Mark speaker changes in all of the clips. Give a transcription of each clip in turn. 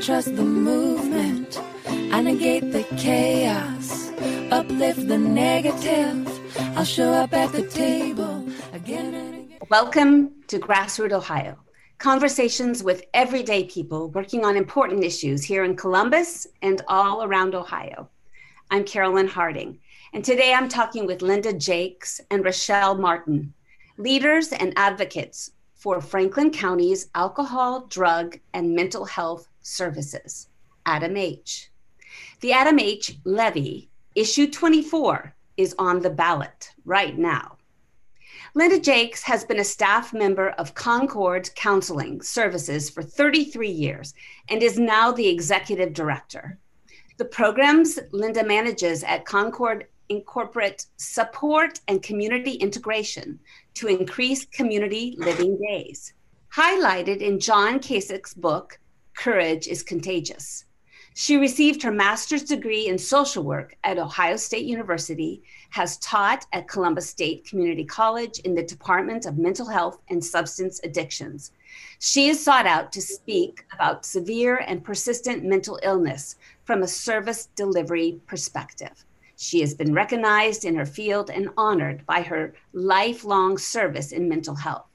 Speaker 1: trust the movement. I negate the chaos, uplift the negative. I'll show up at the table again and again.
Speaker 2: Welcome to Grassroot Ohio. Conversations with everyday people working on important issues here in Columbus and all around Ohio. I'm Carolyn Harding, and today I'm talking with Linda Jakes and Rochelle Martin, leaders and advocates for Franklin County's alcohol, drug, and mental health services, Adam H. The Adam H. levy, issue 24, is on the ballot right now. Linda Jakes has been a staff member of Concord Counseling Services for 33 years and is now the executive director. The programs Linda manages at Concord incorporate support and community integration to increase community living days, highlighted in John Kasich's book, Courage is Contagious. She received her master's degree in social work at Ohio State University, has taught at Columbus State Community College in the Department of Mental Health and Substance Addictions. She is sought out to speak about severe and persistent mental illness from a service delivery perspective. She has been recognized in her field and honored by her lifelong service in mental health.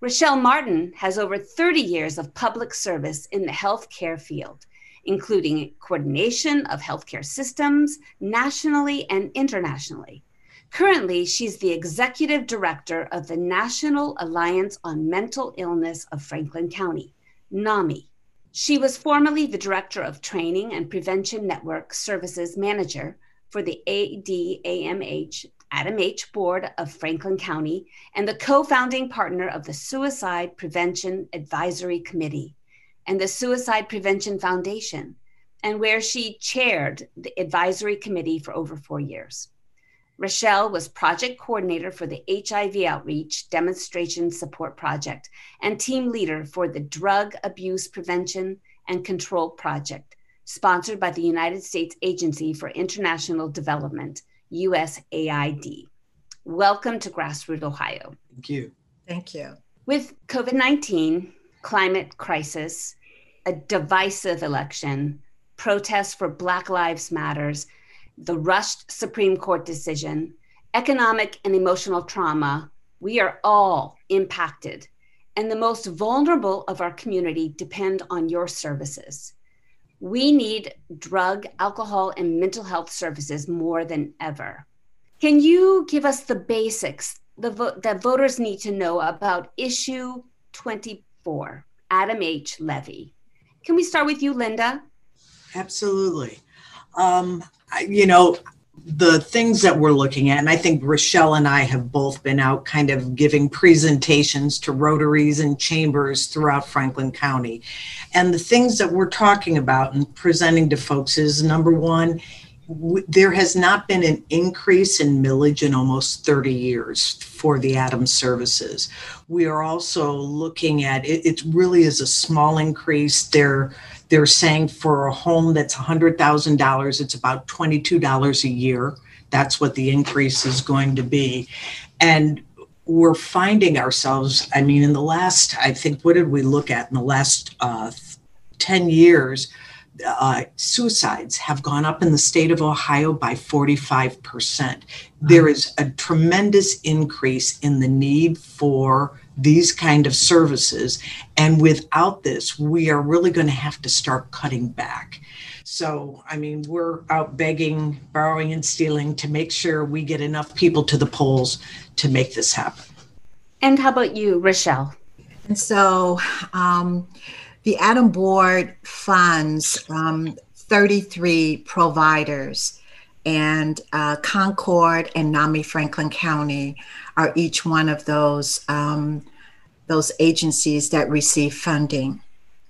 Speaker 2: Rochelle Martin has over 30 years of public service in the healthcare field, including coordination of healthcare systems nationally and internationally. Currently, she's the executive director of the National Alliance on Mental Illness of Franklin County, NAMI. She was formerly the director of Training and Prevention Network Services Manager for the ADAMH ADAMH Board of Franklin County and the co founding partner of the Suicide Prevention Advisory Committee and the Suicide Prevention Foundation, and where she chaired the advisory committee for over four years. Rochelle was project coordinator for the HIV Outreach Demonstration Support Project and team leader for the Drug Abuse Prevention and Control Project, sponsored by the United States Agency for International Development USAID. Welcome to Grassroot Ohio.
Speaker 3: Thank you.
Speaker 4: Thank you.
Speaker 2: With COVID 19, climate crisis, a divisive election, protests for Black Lives Matters, the rushed Supreme Court decision, economic and emotional trauma, we are all impacted. And the most vulnerable of our community depend on your services. We need drug, alcohol, and mental health services more than ever. Can you give us the basics the vo- that voters need to know about issue 24, Adam H. levy? Can we start with you, Linda?
Speaker 3: Absolutely. Um, you know, the things that we're looking at, and I think Rochelle and I have both been out kind of giving presentations to rotaries and chambers throughout Franklin County. And the things that we're talking about and presenting to folks is number one, w- there has not been an increase in millage in almost 30 years for the ADAMS services. We are also looking at it, it really is a small increase. There they're saying for a home that's $100,000, it's about $22 a year. That's what the increase is going to be. And we're finding ourselves, I mean, in the last, I think, what did we look at in the last uh, 10 years? Uh, suicides have gone up in the state of Ohio by 45%. There is a tremendous increase in the need for these kind of services. And without this, we are really going to have to start cutting back. So, I mean, we're out begging, borrowing, and stealing to make sure we get enough people to the polls to make this happen.
Speaker 2: And how about you, Rochelle?
Speaker 4: And so um, the ADAM board funds um, 33 providers, and uh, Concord and NAMI Franklin County are each one of those um, those agencies that receive funding.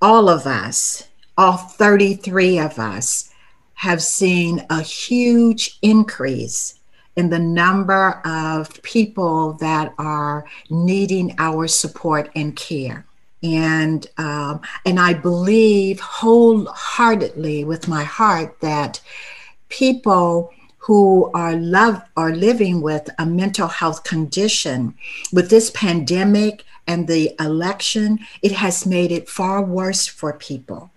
Speaker 4: All of us, all 33 of us, have seen a huge increase in the number of people that are needing our support and care. And um, and I believe wholeheartedly with my heart that people who are love are living with a mental health condition with this pandemic and the election it has made it far worse for people.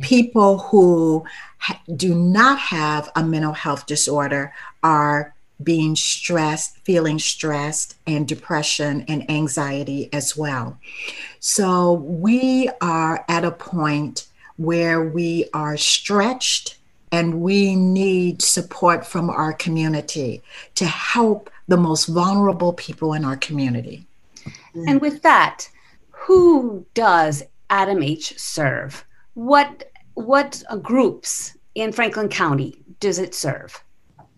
Speaker 4: People who ha- do not have a mental health disorder are being stressed, feeling stressed, and depression and anxiety as well. So we are at a point where we are stretched and we need support from our community to help the most vulnerable people in our community.
Speaker 2: And with that, who does Adam H serve? What what groups in Franklin County does it serve?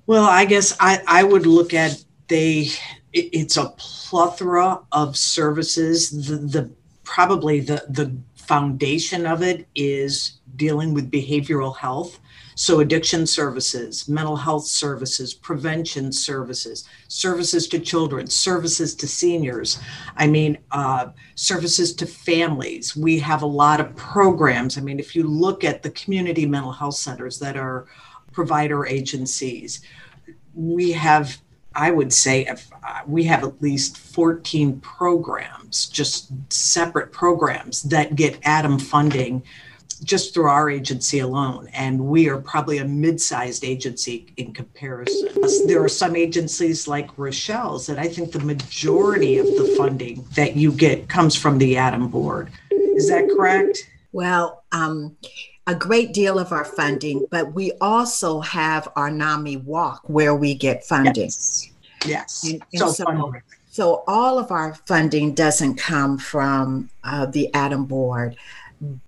Speaker 3: Well, I guess I, I would look at they it, it's a plethora of services. The, the probably the the foundation of it is dealing with behavioral health. So, addiction services, mental health services, prevention services, services to children, services to seniors. I mean, uh, services to families. We have a lot of programs. I mean, if you look at the community mental health centers that are provider agencies, we have I would say uh, we have at least 14 programs, just separate programs that get Adam funding just through our agency alone. And we are probably a mid sized agency in comparison. There are some agencies like Rochelle's that I think the majority of the funding that you get comes from the Adam board. Is that correct?
Speaker 4: Well, um, a great deal of our funding, but we also have our NAMI walk where we get funding.
Speaker 3: Yes. yes.
Speaker 4: And, and so, so, so, all of our funding doesn't come from uh, the Adam board,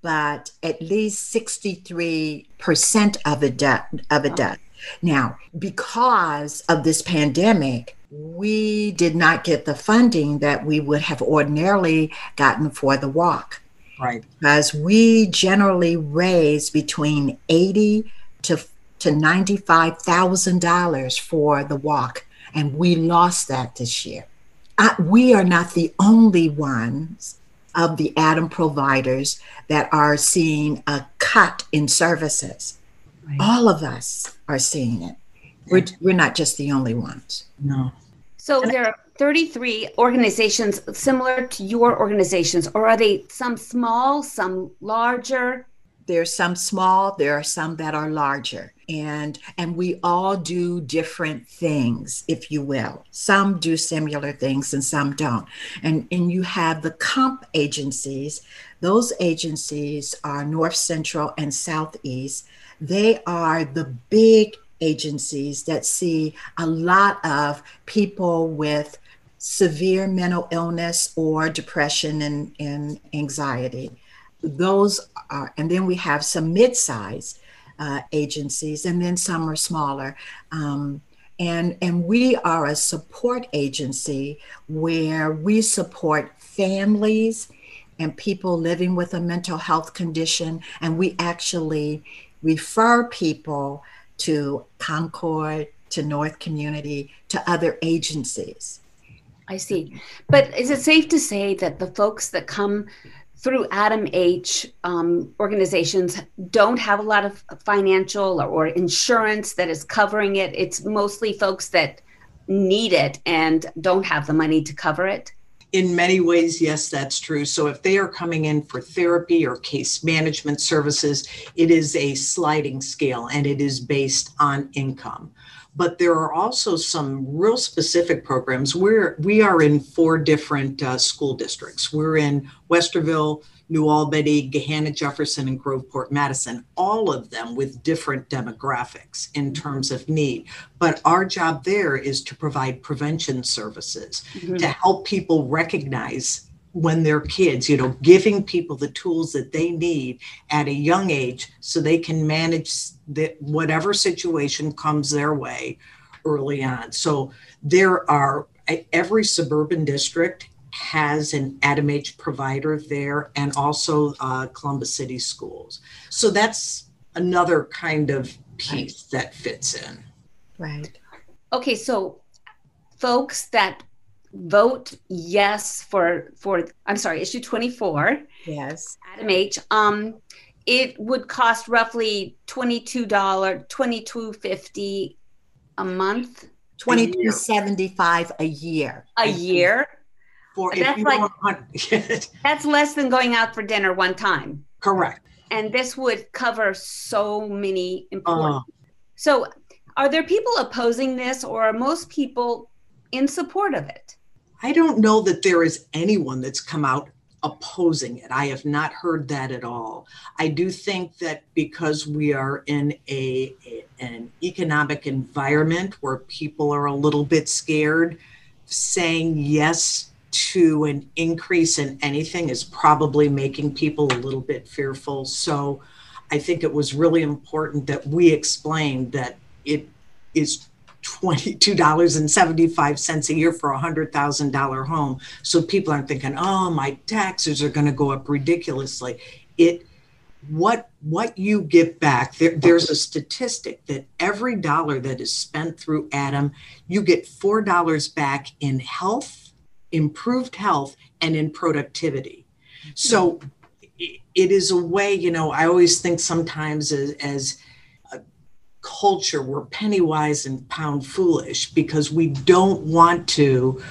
Speaker 4: but at least 63% of it, do, of it does. Now, because of this pandemic, we did not get the funding that we would have ordinarily gotten for the walk.
Speaker 3: Right.
Speaker 4: Because we generally raise between eighty to to ninety five thousand dollars for the walk, and we lost that this year. Uh, we are not the only ones of the Adam providers that are seeing a cut in services. Right. All of us are seeing it. We're, we're not just the only ones.
Speaker 3: No.
Speaker 2: So there are 33 organizations similar to your organizations, or are they some small, some larger?
Speaker 4: There's some small, there are some that are larger. And and we all do different things, if you will. Some do similar things and some don't. And and you have the comp agencies. Those agencies are North Central and Southeast. They are the big agencies that see a lot of people with severe mental illness or depression and, and anxiety. Those are, and then we have some mid sized uh, agencies, and then some are smaller. Um, and, and we are a support agency where we support families and people living with a mental health condition, and we actually refer people to Concord, to North Community, to other agencies.
Speaker 2: I see. But is it safe to say that the folks that come through Adam H um, organizations don't have a lot of financial or, or insurance that is covering it? It's mostly folks that need it and don't have the money to cover it?
Speaker 3: in many ways, yes, that's true. So if they are coming in for therapy or case management services, it is a sliding scale and it is based on income. But there are also some real specific programs. We're we are in four different uh, school districts. We're in Westerville, New Albany, Gahanna Jefferson, and Groveport Madison, all of them with different demographics in terms of need. But our job there is to provide prevention services mm-hmm. to help people recognize when they're kids, you know, giving people the tools that they need at a young age so they can manage the, whatever situation comes their way early on. So there are every suburban district has an Adam H provider there and also uh, Columbus City Schools. So that's another kind of piece right. that fits in.
Speaker 4: Right.
Speaker 2: Okay, so folks that vote yes for for I'm sorry, issue 24.
Speaker 4: Yes.
Speaker 2: Adam H. Um it would cost roughly $22 2250 a month
Speaker 4: 2275 a year
Speaker 2: a year for that's like that's less than going out for dinner one time.
Speaker 3: Correct.
Speaker 2: and this would cover so many important. Uh, so, are there people opposing this, or are most people in support of it?
Speaker 3: I don't know that there is anyone that's come out opposing it. I have not heard that at all. I do think that because we are in a, a, an economic environment where people are a little bit scared, saying yes to an increase in anything is probably making people a little bit fearful. So I think it was really important that we explained that it is $22.75 a year for a $100,000 home. So people aren't thinking, oh, my taxes are going to go up ridiculously. It, what what you get back there, there's a statistic that every dollar that is spent through adam you get four dollars back in health improved health and in productivity so it is a way you know i always think sometimes as, as culture we're penny wise and pound foolish because we don't want to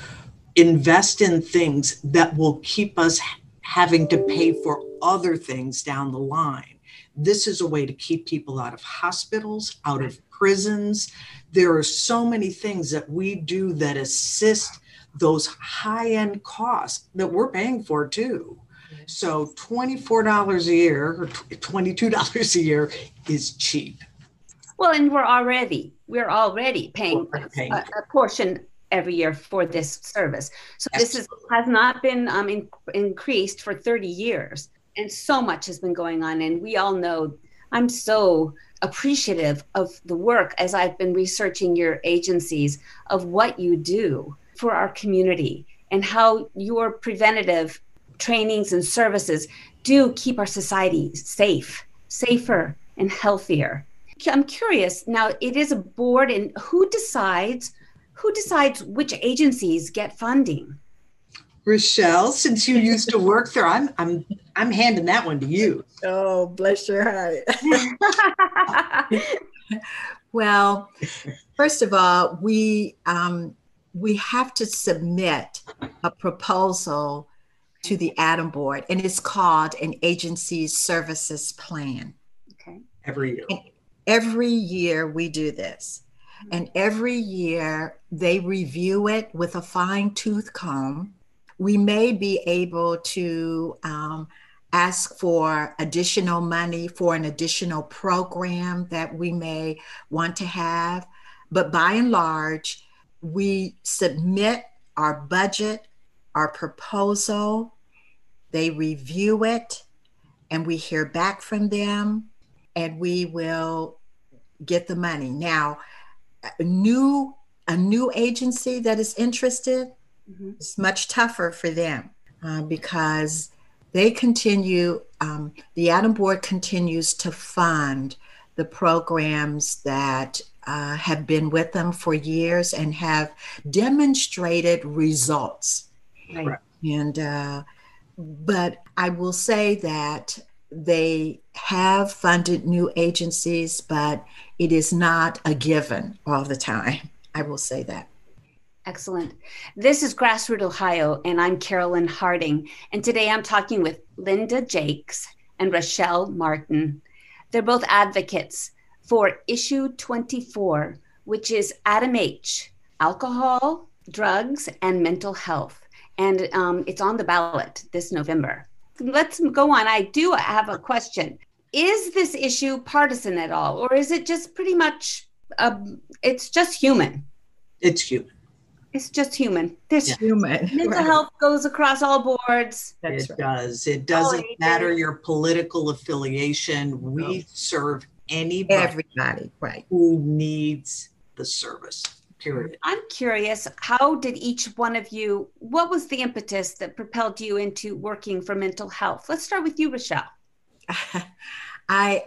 Speaker 3: invest in things that will keep us having to pay for other things down the line. This is a way to keep people out of hospitals, out of prisons. There are so many things that we do that assist those high end costs that we're paying for too. So $24 a year or $22 a year is cheap.
Speaker 2: Well, and we're already we're already paying, paying. A, a, portion every year for this service. So this is has not been um, in, increased for 30 years, and so much has been going on. And we all know I'm so appreciative of the work as I've been researching your agencies of what you do for our community and how your preventative trainings and services do keep our society safe, safer, and healthier. I'm curious now. It is a board, and who decides who decides which agencies get funding?
Speaker 3: Rochelle, since you used to work there, I'm I'm I'm handing that one to you.
Speaker 4: Oh, bless your heart. well, first of all, we um, we have to submit a proposal to the Adam Board, and it's called an agency services plan.
Speaker 3: Okay. Every year.
Speaker 4: And every year we do this. And every year they review it with a fine tooth comb. We may be able to um, ask for additional money for an additional program that we may want to have. But by and large, we submit our budget, our proposal, they review it, and we hear back from them and we will get the money. Now, a new a new agency that is interested, mm-hmm. it's much tougher for them uh, because they continue. Um, the Adam Board continues to fund the programs that uh, have been with them for years and have demonstrated results. Right. And uh, but I will say that they have funded new agencies, but it is not a given all the time. I will say that.
Speaker 2: Excellent. This is Grassroot Ohio, and I'm Carolyn Harding. And today I'm talking with Linda Jakes and Rochelle Martin. They're both advocates for issue 24, which is Adam H alcohol, drugs, and mental health. And um, it's on the ballot this November let's go on. I do have a question. Is this issue partisan at all, or is it just pretty much? Um, it's just human.
Speaker 3: It's human.
Speaker 2: It's just human. This
Speaker 4: yeah. human.
Speaker 2: Mental right. health goes across all boards.
Speaker 3: That's it right. does. It doesn't matter your political affiliation. We no. serve anybody,
Speaker 4: everybody, right,
Speaker 3: who needs the service period.
Speaker 2: I'm curious, how did each one of you, what was the impetus that propelled you into working for mental health? Let's start with you, Rochelle.
Speaker 4: I,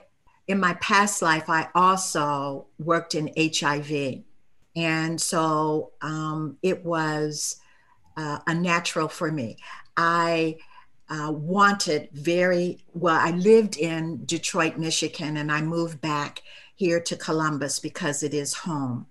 Speaker 4: in my past life, I also worked in HIV. And so um, it was uh, a natural for me. I uh, wanted very well, I lived in Detroit, Michigan, and I moved back here to Columbus because it is home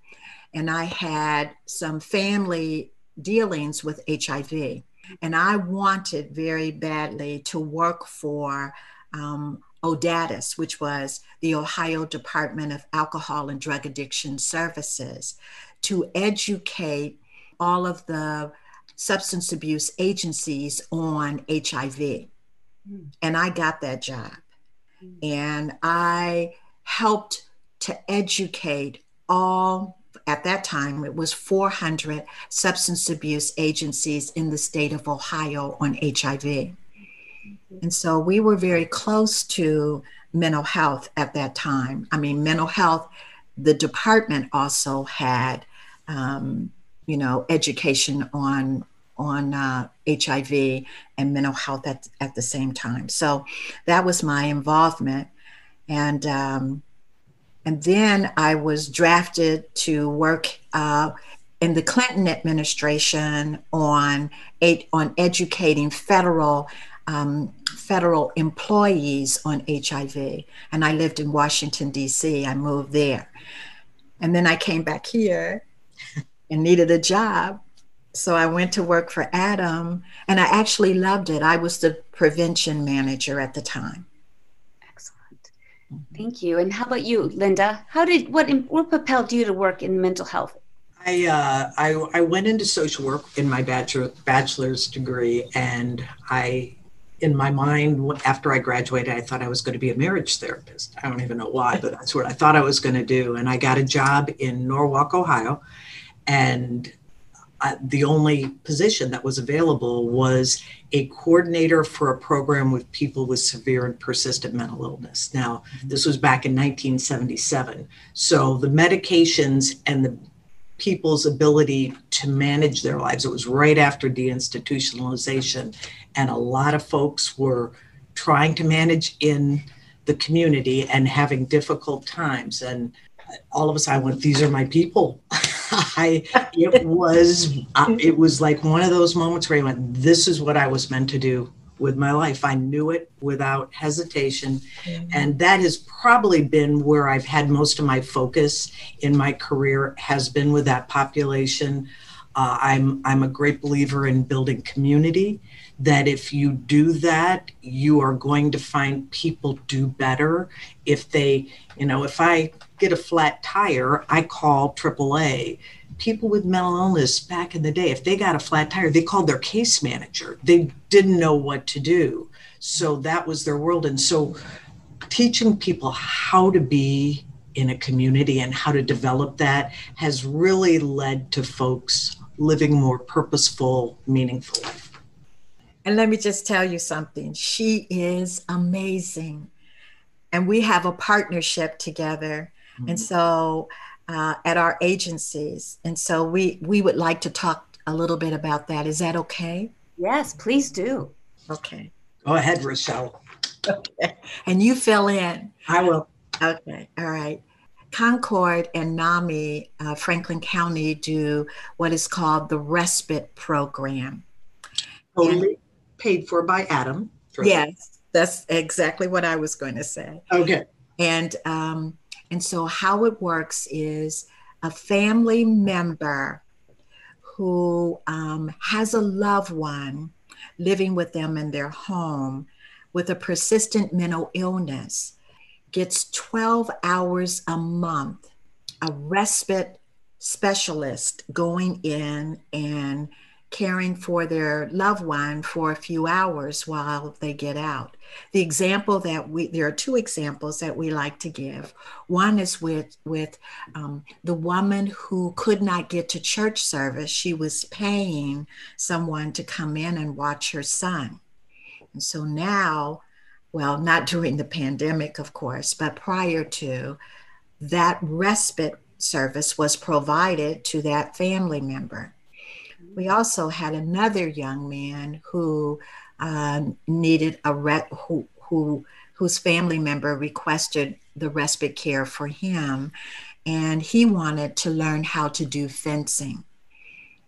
Speaker 4: and I had some family dealings with HIV. And I wanted very badly to work for um, ODADAS, which was the Ohio Department of Alcohol and Drug Addiction Services, to educate all of the substance abuse agencies on HIV. Mm. And I got that job. Mm. And I helped to educate all, at that time, it was 400 substance abuse agencies in the state of Ohio on HIV. And so we were very close to mental health at that time. I mean, mental health, the department also had, um, you know, education on on uh, HIV and mental health at, at the same time. So that was my involvement. And um, and then I was drafted to work uh, in the Clinton administration on on educating federal um, federal employees on HIV. And I lived in Washington, D.C. I moved there. And then I came back here and needed a job. So I went to work for Adam and I actually loved it. I was the prevention manager at the time.
Speaker 2: Thank you. And how about you, Linda? How did what what propelled you to work in mental health?
Speaker 3: I, uh, I, I went into social work in my bachelor, bachelor's degree, and I in my mind after I graduated, I thought I was going to be a marriage therapist. I don't even know why, but that's what I thought I was going to do. And I got a job in Norwalk, Ohio, and uh, the only position that was available was a coordinator for a program with people with severe and persistent mental illness. Now, mm-hmm. this was back in 1977. So the medications and the people's ability to manage their lives. It was right after deinstitutionalization and a lot of folks were trying to manage in the community and having difficult times and all of a sudden I went these are my people I it was uh, it was like one of those moments where I went this is what I was meant to do with my life I knew it without hesitation mm-hmm. and that has probably been where I've had most of my focus in my career has been with that population uh, I'm I'm a great believer in building community that if you do that, you are going to find people do better. If they, you know, if I get a flat tire, I call AAA. People with mental illness back in the day, if they got a flat tire, they called their case manager. They didn't know what to do. So that was their world. And so teaching people how to be in a community and how to develop that has really led to folks living more purposeful, meaningful life.
Speaker 4: And let me just tell you something she is amazing. And we have a partnership together. Mm-hmm. And so uh, at our agencies. And so we, we would like to talk a little bit about that. Is that okay?
Speaker 2: Yes, please do.
Speaker 4: Okay.
Speaker 3: Go ahead, Rochelle.
Speaker 4: Okay. And you fill in.
Speaker 3: I will.
Speaker 4: Okay. All right. Concord and NAMI, uh, Franklin County, do what is called the respite program.
Speaker 3: Totally paid for by Adam.
Speaker 4: Yes, that's exactly what I was going to say.
Speaker 3: Okay.
Speaker 4: And um, and so how it works is a family member who um, has a loved one living with them in their home with a persistent mental illness gets 12 hours a month, a respite specialist going in and caring for their loved one for a few hours while they get out. The example that we there are two examples that we like to give. One is with with um, the woman who could not get to church service. She was paying someone to come in and watch her son, and so now, well, not during the pandemic, of course, but prior to that respite service was provided to that family member we also had another young man who uh, needed a re- who who whose family member requested the respite care for him, and he wanted to learn how to do fencing,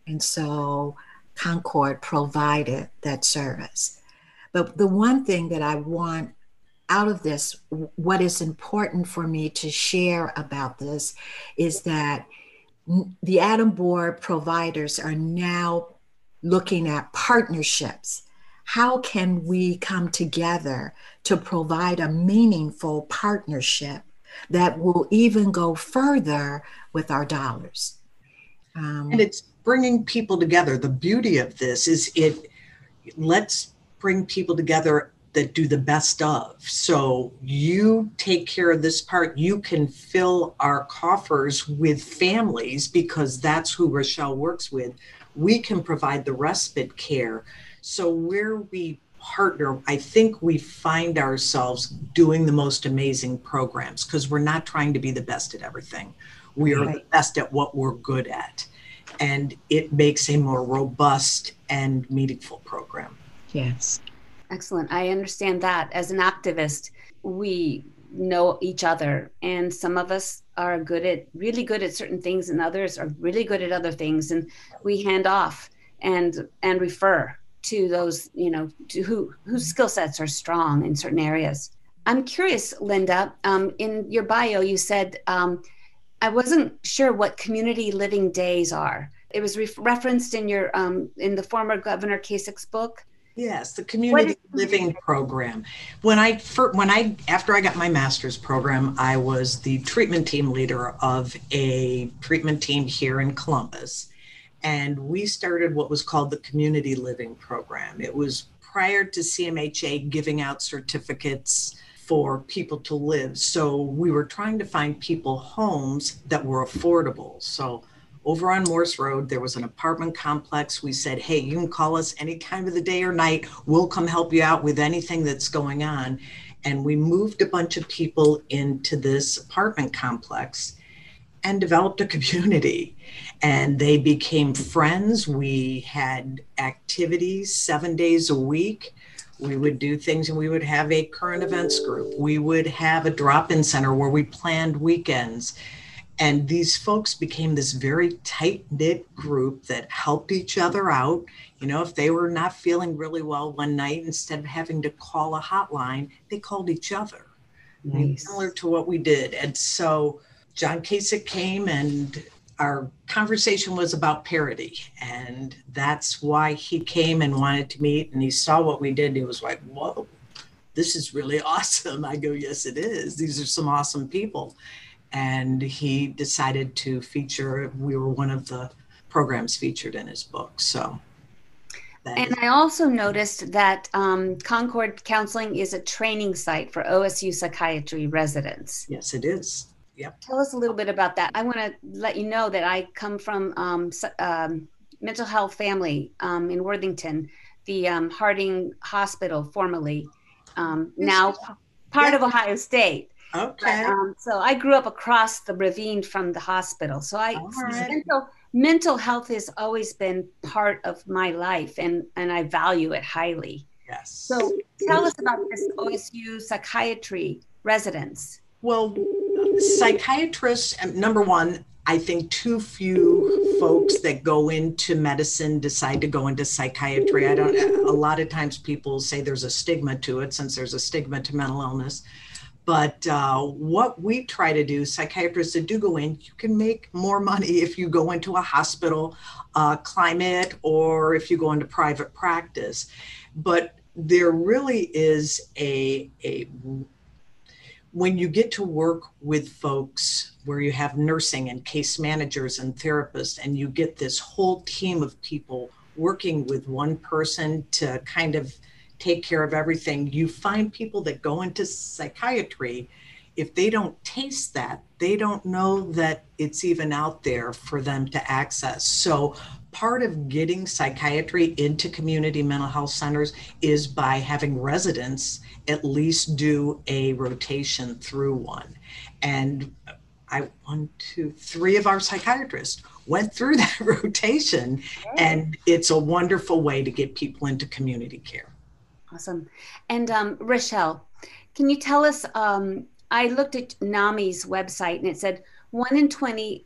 Speaker 4: and so Concord provided that service. But the one thing that I want out of this, what is important for me to share about this is that the Adam Board providers are now looking at partnerships. how can we come together to provide a meaningful partnership that will even go further with our dollars?
Speaker 3: Um, and it's bringing people together. The beauty of this is it let's bring people together that do the best of. So you take care of this part. You can fill our coffers with families because that's who Rochelle works with. We can provide the respite care. So where we partner, I think we find ourselves doing the most amazing programs because we're not trying to be the best at everything. We are right. the best at what we're good at. And it makes a more robust and meaningful program.
Speaker 4: Yes.
Speaker 2: Excellent. I understand that. As an activist, we know each other, and some of us are good at really good at certain things, and others are really good at other things, and we hand off and and refer to those you know to who whose skill sets are strong in certain areas. I'm curious, Linda. Um, in your bio, you said um, I wasn't sure what community living days are. It was re- referenced in your um, in the former Governor Kasich's book.
Speaker 3: Yes, the community living program. When I for, when I after I got my master's program, I was the treatment team leader of a treatment team here in Columbus, and we started what was called the community living program. It was prior to CMHA giving out certificates for people to live. So we were trying to find people homes that were affordable. So over on Morse Road, there was an apartment complex. We said, hey, you can call us any time of the day or night. We'll come help you out with anything that's going on. And we moved a bunch of people into this apartment complex and developed a community. And they became friends. We had activities seven days a week. We would do things and we would have a current events group. We would have a drop in center where we planned weekends and these folks became this very tight knit group that helped each other out. You know, if they were not feeling really well one night, instead of having to call a hotline, they called each other. Nice. Similar to what we did. And so John Kasich came and our conversation was about parity. And that's why he came and wanted to meet. And he saw what we did. he was like, whoa, this is really awesome. I go, yes, it is. These are some awesome people and he decided to feature we were one of the programs featured in his book so
Speaker 2: and I also noticed that um, Concord Counseling is a training site for OSU psychiatry residents.
Speaker 3: Yes, it is. Yep.
Speaker 2: Tell us a little bit about that. I want to let you know that I come from um, um, mental health family um, in Worthington, the um, Harding Hospital, formerly, um, now part of Ohio State.
Speaker 3: Okay.
Speaker 2: But, um, so I grew up across the ravine from the hospital. So I right. mental mental health has always been part of my life, and and I value it highly.
Speaker 3: Yes.
Speaker 2: So tell us about this OSU psychiatry residence.
Speaker 3: Well, psychiatrists. Um, number one, I think too few folks that go into medicine decide to go into psychiatry. I don't. A lot of times people say there's a stigma to it, since there's a stigma to mental illness. But uh, what we try to do, psychiatrists that do go in, you can make more money if you go into a hospital uh, climate or if you go into private practice. But there really is a, a when you get to work with folks where you have nursing and case managers and therapists, and you get this whole team of people working with one person to kind of take care of everything. You find people that go into psychiatry, if they don't taste that, they don't know that it's even out there for them to access. So, part of getting psychiatry into community mental health centers is by having residents at least do a rotation through one. And I one, two, three of our psychiatrists went through that rotation, and it's a wonderful way to get people into community care.
Speaker 2: Awesome. And um, Rochelle, can you tell us? Um, I looked at NAMI's website and it said one in 20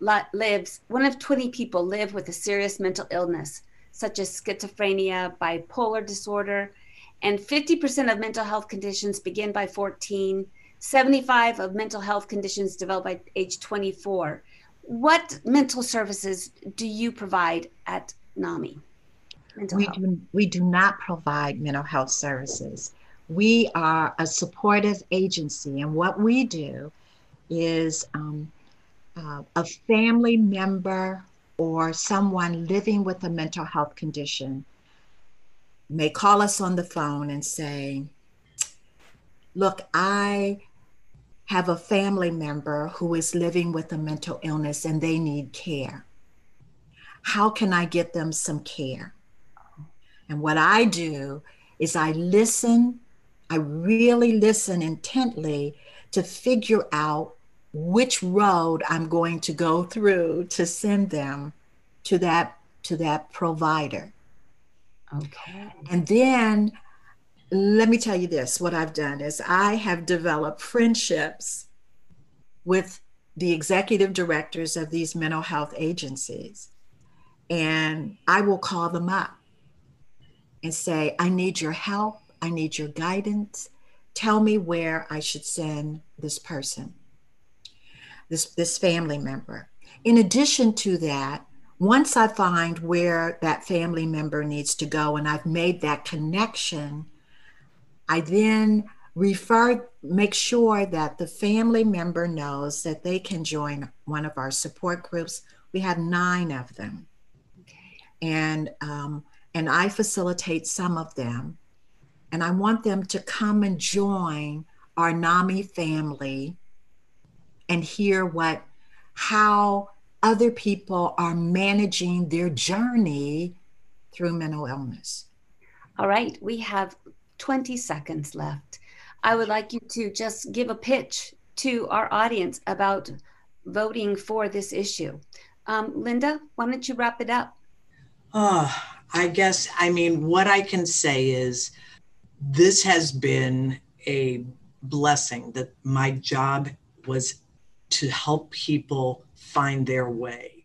Speaker 2: lives, one of 20 people live with a serious mental illness, such as schizophrenia, bipolar disorder, and 50% of mental health conditions begin by 14. 75 of mental health conditions develop by age 24. What mental services do you provide at NAMI? Mental
Speaker 4: we
Speaker 2: health?
Speaker 4: do we do not provide mental health services. We are a supportive agency, and what we do is um, uh, a family member or someone living with a mental health condition may call us on the phone and say, Look, I have a family member who is living with a mental illness and they need care. How can I get them some care? And what I do is I listen, I really listen intently to figure out which road I'm going to go through to send them to that to that provider.
Speaker 2: Okay.
Speaker 4: And then let me tell you this what I've done is I have developed friendships with the executive directors of these mental health agencies. And I will call them up and say, I need your help. I need your guidance. Tell me where I should send this person, this, this family member. In addition to that, once I find where that family member needs to go and I've made that connection, I then refer, make sure that the family member knows that they can join one of our support groups. We have nine of them. Okay. And, um, and I facilitate some of them. And I want them to come and join our NAMI family and hear what, how other people are managing their journey through mental illness.
Speaker 2: All right, we have 20 seconds left. I would like you to just give a pitch to our audience about voting for this issue. Um, Linda, why don't you wrap it up?
Speaker 3: Oh, I guess, I mean, what I can say is this has been a blessing that my job was to help people find their way.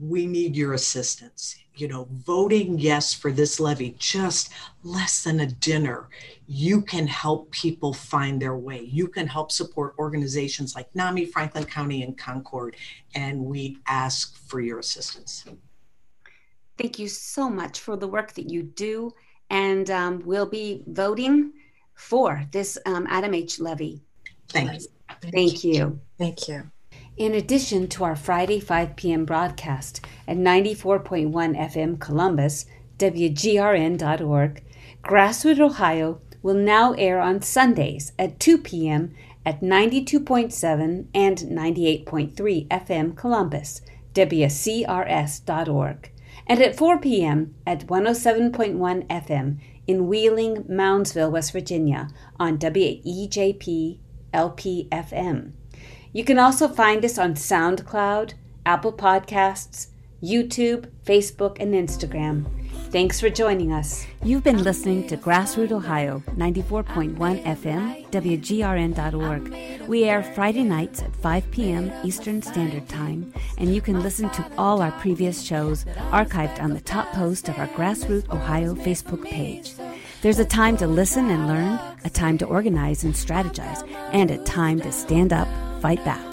Speaker 3: We need your assistance. You know, voting yes for this levy, just less than a dinner, you can help people find their way. You can help support organizations like NAMI, Franklin County, and Concord, and we ask for your assistance.
Speaker 2: Thank you so much for the work that you do. And um, we'll be voting for this um, Adam H. levy.
Speaker 3: Thank you.
Speaker 2: Thank you.
Speaker 4: Thank you.
Speaker 2: In addition to our Friday 5 p.m. broadcast at 94.1 FM Columbus, WGRN.org, Grassroot Ohio will now air on Sundays at 2 p.m. at 92.7 and 98.3 FM Columbus, WCRS.org, and at 4 p.m. at 107.1 FM in Wheeling, Moundsville, West Virginia on WEJP LP-FM. You can also find us on SoundCloud, Apple Podcasts, YouTube, Facebook, and Instagram. Thanks for joining us.
Speaker 1: You've been listening to Grassroot Ohio, 94.1 FM, WGRN.org. We air Friday nights at 5 p.m. Eastern Standard Time, and you can listen to all our previous shows archived on the top post of our Grassroot Ohio Facebook page. There's a time to listen and learn, a time to organize and strategize, and a time to stand up, fight back.